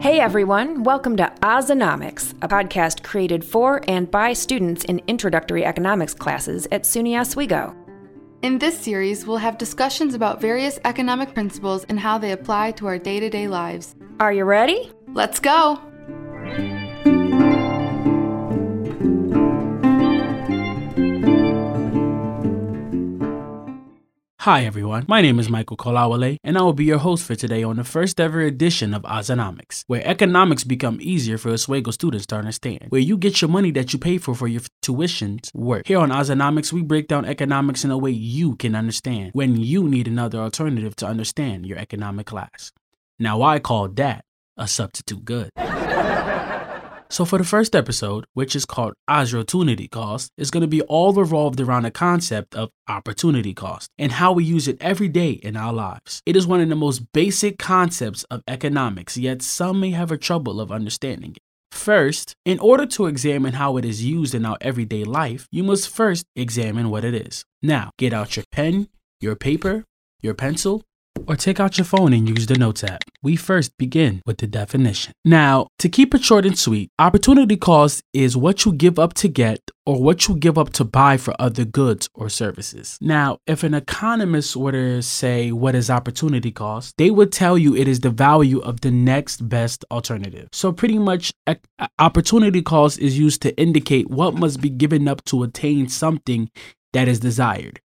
Hey everyone, welcome to Ozonomics, a podcast created for and by students in introductory economics classes at SUNY Oswego. In this series, we'll have discussions about various economic principles and how they apply to our day to day lives. Are you ready? Let's go! Hi everyone, my name is Michael Kolawole, and I will be your host for today on the first ever edition of Ozonomics, where economics become easier for Oswego students to understand, where you get your money that you pay for for your tuitions work. Here on Ozonomics, we break down economics in a way you can understand when you need another alternative to understand your economic class. Now I call that a substitute good. So for the first episode, which is called Ozzortunity Cost, is going to be all revolved around the concept of opportunity cost and how we use it every day in our lives. It is one of the most basic concepts of economics, yet some may have a trouble of understanding it. First, in order to examine how it is used in our everyday life, you must first examine what it is. Now, get out your pen, your paper, your pencil, or take out your phone and use the Notes app. We first begin with the definition. Now, to keep it short and sweet, opportunity cost is what you give up to get or what you give up to buy for other goods or services. Now, if an economist were to say what is opportunity cost, they would tell you it is the value of the next best alternative. So, pretty much, opportunity cost is used to indicate what must be given up to attain something that is desired.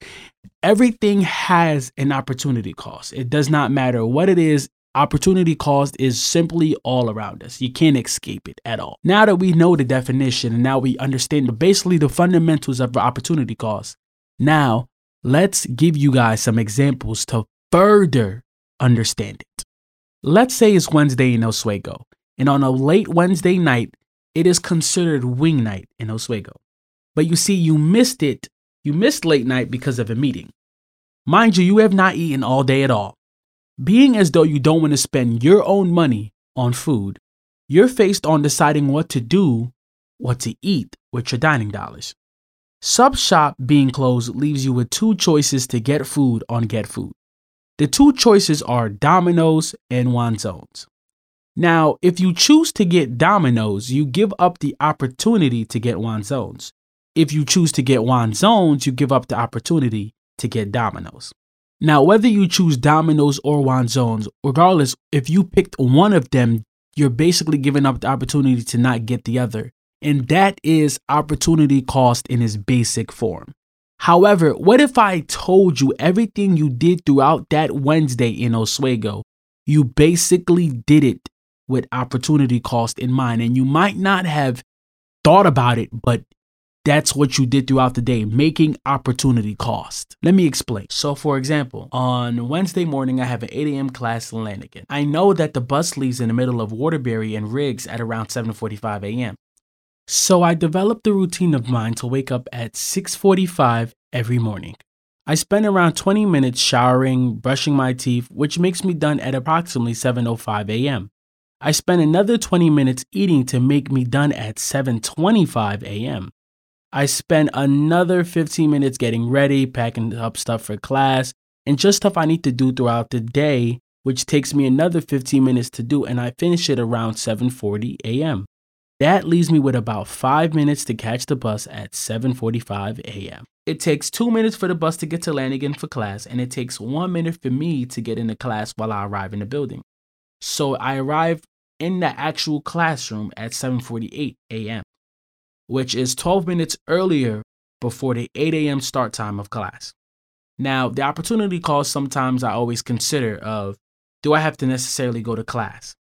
Everything has an opportunity cost. It does not matter what it is. Opportunity cost is simply all around us. You can't escape it at all. Now that we know the definition and now we understand basically the fundamentals of opportunity cost, now let's give you guys some examples to further understand it. Let's say it's Wednesday in Oswego, and on a late Wednesday night, it is considered wing night in Oswego. But you see, you missed it you missed late night because of a meeting. Mind you, you have not eaten all day at all. Being as though you don't want to spend your own money on food, you're faced on deciding what to do, what to eat with your dining dollars. Sub shop being closed leaves you with two choices to get food on Get Food. The two choices are Domino's and Wanzones. Now, if you choose to get Domino's, you give up the opportunity to get Wanzones. If you choose to get Wanzones, you give up the opportunity to get Domino's. Now, whether you choose Domino's or Wanzones, regardless, if you picked one of them, you're basically giving up the opportunity to not get the other. And that is opportunity cost in its basic form. However, what if I told you everything you did throughout that Wednesday in Oswego, you basically did it with opportunity cost in mind? And you might not have thought about it, but that's what you did throughout the day, making opportunity cost. Let me explain. So, for example, on Wednesday morning, I have an 8 a.m. class in Lanigan. I know that the bus leaves in the middle of Waterbury and Riggs at around 7:45 a.m. So I developed the routine of mine to wake up at 6:45 every morning. I spend around 20 minutes showering, brushing my teeth, which makes me done at approximately 7:05 a.m. I spend another 20 minutes eating to make me done at 7:25 a.m. I spend another 15 minutes getting ready, packing up stuff for class, and just stuff I need to do throughout the day, which takes me another 15 minutes to do, and I finish it around 7:40 a.m. That leaves me with about 5 minutes to catch the bus at 7:45 a.m. It takes 2 minutes for the bus to get to Lanigan for class, and it takes 1 minute for me to get into class while I arrive in the building. So I arrive in the actual classroom at 7:48 a.m which is 12 minutes earlier before the 8 a.m. start time of class. Now, the opportunity cost sometimes I always consider of do I have to necessarily go to class?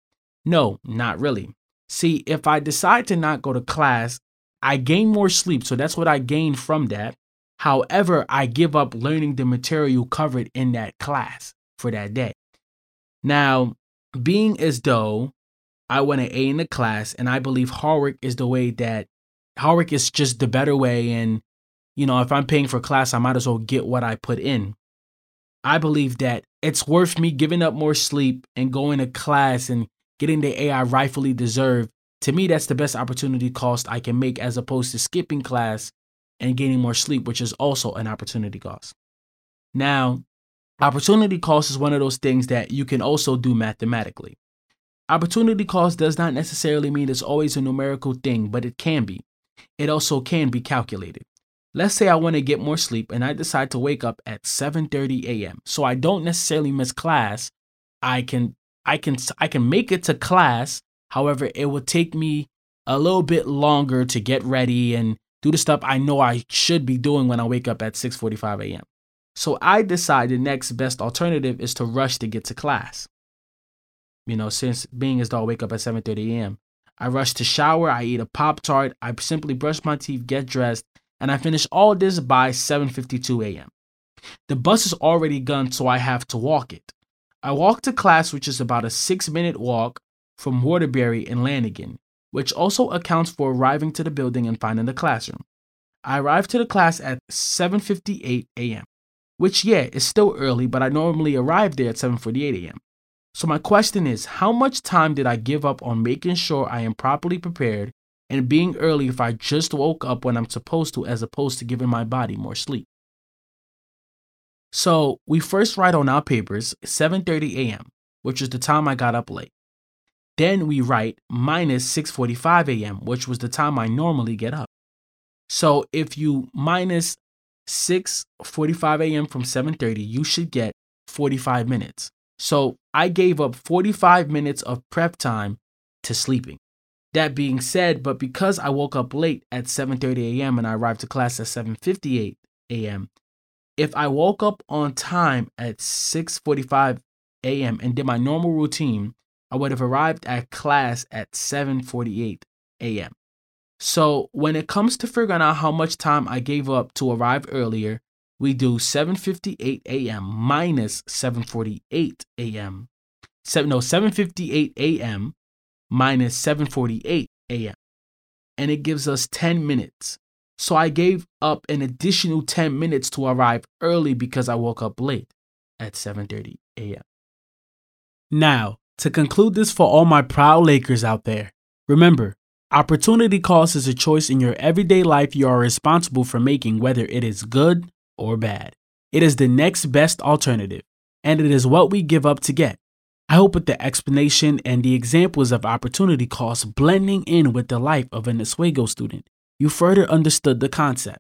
No, not really. See, if I decide to not go to class, I gain more sleep, so that's what I gain from that. However, I give up learning the material covered in that class for that day. Now, being as though I went an A in the class, and I believe hard work is the way that Howard is just the better way. And, you know, if I'm paying for class, I might as well get what I put in. I believe that it's worth me giving up more sleep and going to class and getting the AI rightfully deserved. To me, that's the best opportunity cost I can make as opposed to skipping class and getting more sleep, which is also an opportunity cost. Now, opportunity cost is one of those things that you can also do mathematically. Opportunity cost does not necessarily mean it's always a numerical thing, but it can be. It also can be calculated. Let's say I want to get more sleep and I decide to wake up at 7:30 a.m. So I don't necessarily miss class. I can I can I can make it to class. However, it will take me a little bit longer to get ready and do the stuff I know I should be doing when I wake up at 6:45 a.m. So I decide the next best alternative is to rush to get to class. You know, since being as though I wake up at 7:30 a.m. I rush to shower, I eat a Pop Tart, I simply brush my teeth, get dressed, and I finish all this by 7:52 a.m. The bus is already gone, so I have to walk it. I walk to class, which is about a six-minute walk from Waterbury and Lanigan, which also accounts for arriving to the building and finding the classroom. I arrive to the class at 7:58 a.m., which yeah, is still early, but I normally arrive there at 7:48 a.m. So, my question is how much time did I give up on making sure I am properly prepared and being early if I just woke up when I'm supposed to, as opposed to giving my body more sleep? So, we first write on our papers 7:30 a.m., which is the time I got up late. Then we write minus 6:45 a.m., which was the time I normally get up. So, if you minus 6:45 a.m. from 7:30, you should get 45 minutes. So I gave up 45 minutes of prep time to sleeping. That being said, but because I woke up late at 7:30 a.m. and I arrived to class at 7:58 a.m., if I woke up on time at 6:45 a.m. and did my normal routine, I would have arrived at class at 7:48 a.m. So, when it comes to figuring out how much time I gave up to arrive earlier, we do 7:58 a.m. minus 7:48 a.m. Seven, no, 7:58 a.m. minus 7:48 a.m. and it gives us 10 minutes. So I gave up an additional 10 minutes to arrive early because I woke up late at 7:30 a.m. Now, to conclude this for all my proud Lakers out there, remember, opportunity cost is a choice in your everyday life you are responsible for making whether it is good or bad. It is the next best alternative, and it is what we give up to get. I hope with the explanation and the examples of opportunity cost blending in with the life of an Oswego student, you further understood the concept.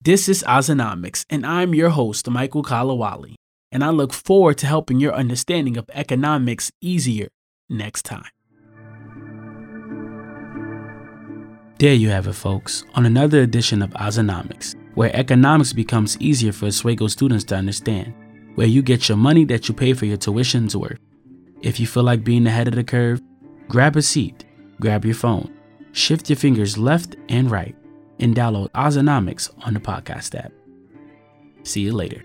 This is Ozonomics, and I'm your host, Michael Kolawole, and I look forward to helping your understanding of economics easier next time. There you have it, folks, on another edition of Ozonomics where economics becomes easier for Oswego students to understand, where you get your money that you pay for your tuition's worth. If you feel like being ahead of the curve, grab a seat, grab your phone, shift your fingers left and right, and download Ozonomics on the podcast app. See you later.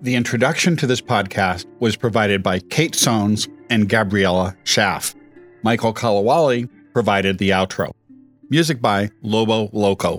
The introduction to this podcast was provided by Kate Sones and Gabriella Schaff. Michael Kolawole provided the outro. Music by Lobo Loco.